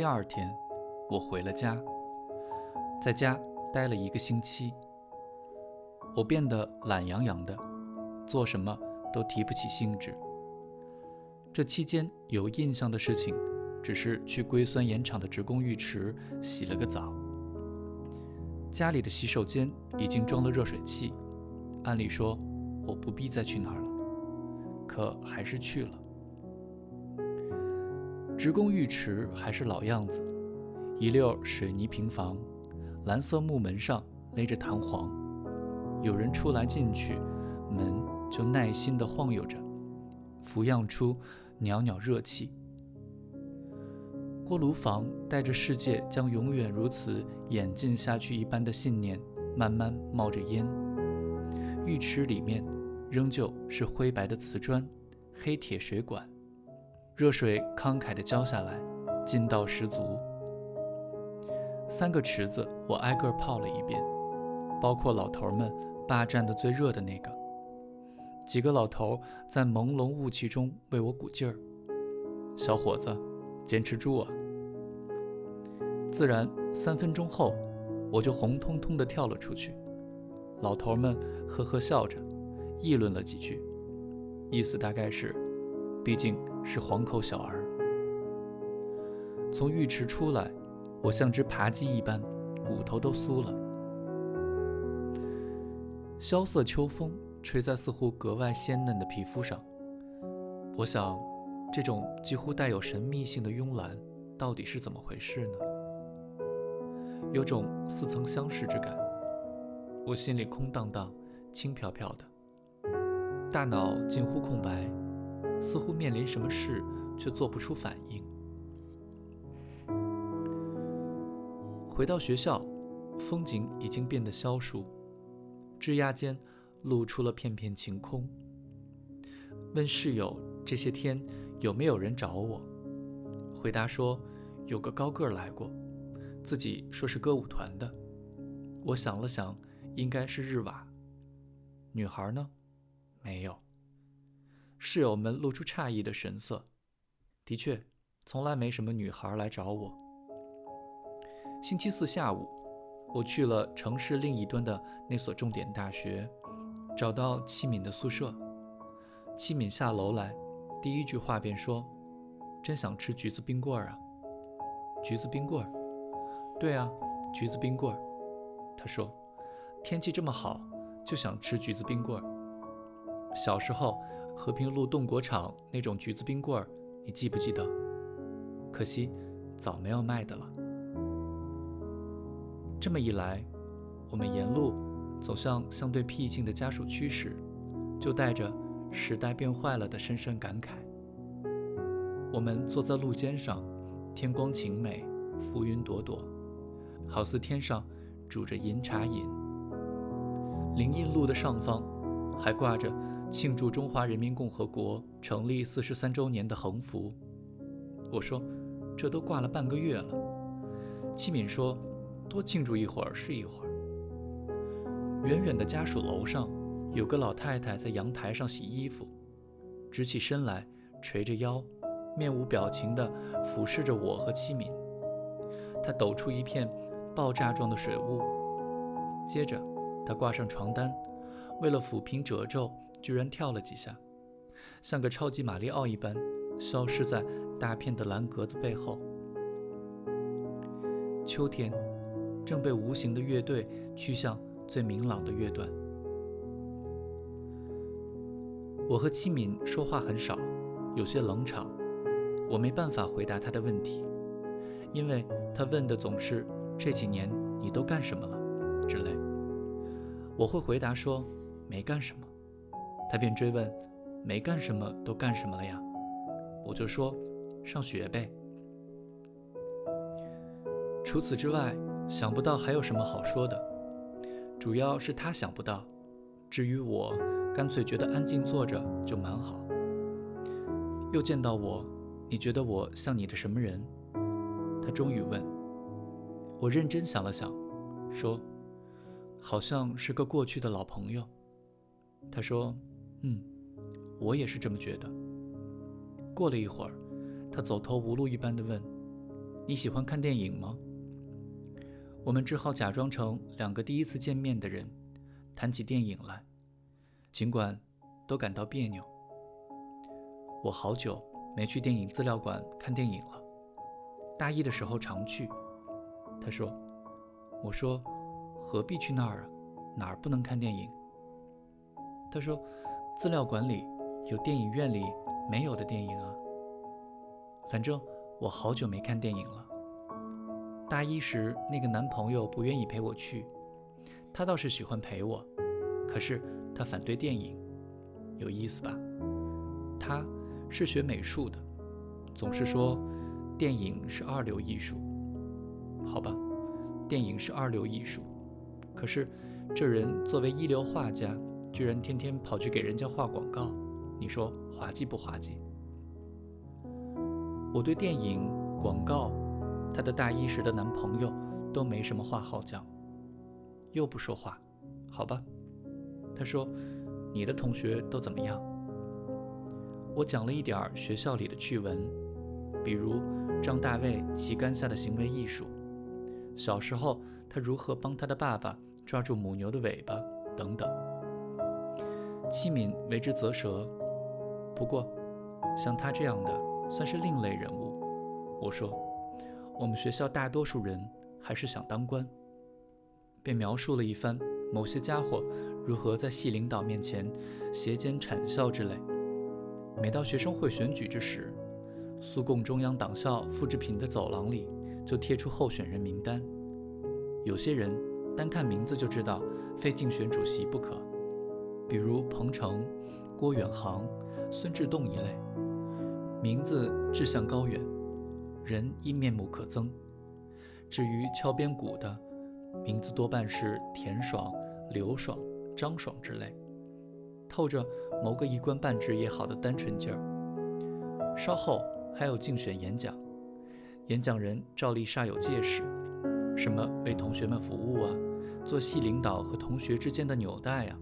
第二天，我回了家，在家待了一个星期。我变得懒洋洋的，做什么都提不起兴致。这期间有印象的事情，只是去硅酸盐厂的职工浴池洗了个澡。家里的洗手间已经装了热水器，按理说我不必再去那儿了，可还是去了。职工浴池还是老样子，一溜水泥平房，蓝色木门上勒着弹簧，有人出来进去，门就耐心地晃悠着，浮漾出袅袅热气。锅炉房带着世界将永远如此演进下去一般的信念，慢慢冒着烟。浴池里面仍旧是灰白的瓷砖、黑铁水管，热水慷慨地浇下来，劲道十足。三个池子我挨个泡了一遍，包括老头们霸占的最热的那个。几个老头在朦胧雾气中为我鼓劲儿：“小伙子，坚持住啊！”自然，三分钟后，我就红彤彤地跳了出去。老头们呵呵笑着，议论了几句，意思大概是，毕竟是黄口小儿。从浴池出来，我像只扒鸡一般，骨头都酥了。萧瑟秋风吹在似乎格外鲜嫩的皮肤上，我想，这种几乎带有神秘性的慵懒，到底是怎么回事呢？有种似曾相识之感，我心里空荡荡、轻飘飘的，大脑近乎空白，似乎面临什么事却做不出反应。回到学校，风景已经变得消疏，枝桠间露出了片片晴空。问室友这些天有没有人找我，回答说有个高个儿来过。自己说是歌舞团的，我想了想，应该是日瓦。女孩呢？没有。室友们露出诧异的神色。的确，从来没什么女孩来找我。星期四下午，我去了城市另一端的那所重点大学，找到戚敏的宿舍。戚敏下楼来，第一句话便说：“真想吃橘子冰棍儿啊！”橘子冰棍儿。对啊，橘子冰棍儿。他说：“天气这么好，就想吃橘子冰棍儿。”小时候，和平路冻果厂那种橘子冰棍儿，你记不记得？可惜，早没有卖的了。这么一来，我们沿路走向相对僻静的家属区时，就带着时代变坏了的深深感慨。我们坐在路肩上，天光晴美，浮云朵朵。好似天上煮着银茶饮。灵印路的上方还挂着庆祝中华人民共和国成立四十三周年的横幅。我说：“这都挂了半个月了。”戚敏说：“多庆祝一会儿是一会儿。”远远的家属楼上有个老太太在阳台上洗衣服，直起身来，垂着腰，面无表情地俯视着我和戚敏。她抖出一片。爆炸状的水雾，接着她挂上床单，为了抚平褶皱，居然跳了几下，像个超级马里奥一般，消失在大片的蓝格子背后。秋天正被无形的乐队驱向最明朗的乐段。我和七敏说话很少，有些冷场，我没办法回答他的问题，因为他问的总是。这几年你都干什么了？之类，我会回答说没干什么。他便追问，没干什么都干什么了呀？我就说上学呗。除此之外，想不到还有什么好说的。主要是他想不到，至于我，干脆觉得安静坐着就蛮好。又见到我，你觉得我像你的什么人？他终于问。我认真想了想，说：“好像是个过去的老朋友。”他说：“嗯，我也是这么觉得。”过了一会儿，他走投无路一般地问：“你喜欢看电影吗？”我们只好假装成两个第一次见面的人，谈起电影来，尽管都感到别扭。我好久没去电影资料馆看电影了，大一的时候常去。他说：“我说何必去那儿啊？哪儿不能看电影？”他说：“资料馆里有电影院里没有的电影啊。”反正我好久没看电影了。大一时那个男朋友不愿意陪我去，他倒是喜欢陪我，可是他反对电影，有意思吧？他是学美术的，总是说电影是二流艺术。好吧，电影是二流艺术，可是这人作为一流画家，居然天天跑去给人家画广告，你说滑稽不滑稽？我对电影广告。她的大一时的男朋友都没什么话好讲，又不说话，好吧。她说：“你的同学都怎么样？”我讲了一点儿学校里的趣闻，比如张大卫旗杆下的行为艺术，小时候他如何帮他的爸爸抓住母牛的尾巴等等。器皿为之啧舌，不过像他这样的算是另类人物。我说。我们学校大多数人还是想当官，便描述了一番某些家伙如何在系领导面前斜肩谄笑之类。每到学生会选举之时，苏共中央党校复制品的走廊里就贴出候选人名单，有些人单看名字就知道非竞选主席不可，比如彭程、郭远航、孙志栋一类，名字志向高远。人亦面目可憎。至于敲边鼓的，名字多半是田爽、刘爽、张爽之类，透着谋个一官半职也好的单纯劲儿。稍后还有竞选演讲，演讲人照例煞有介事，什么为同学们服务啊，做系领导和同学之间的纽带啊，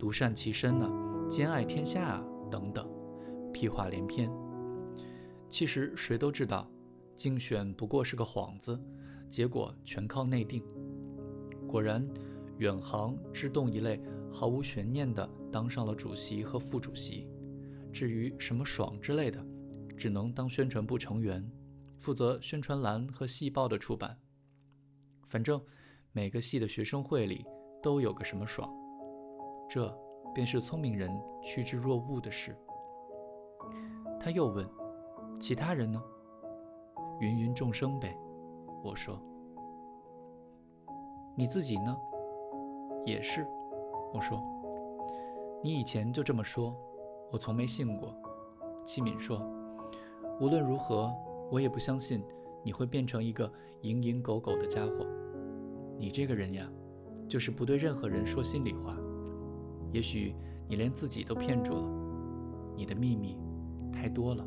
独善其身呢，兼爱天下啊，等等，屁话连篇。其实谁都知道。竞选不过是个幌子，结果全靠内定。果然，远航、制动一类毫无悬念地当上了主席和副主席。至于什么爽之类的，只能当宣传部成员，负责宣传栏和系报的出版。反正每个系的学生会里都有个什么爽，这便是聪明人趋之若鹜的事。他又问：“其他人呢？”芸芸众生呗，我说。你自己呢？也是，我说。你以前就这么说，我从没信过。齐敏说，无论如何，我也不相信你会变成一个蝇营狗苟的家伙。你这个人呀，就是不对任何人说心里话。也许你连自己都骗住了，你的秘密太多了。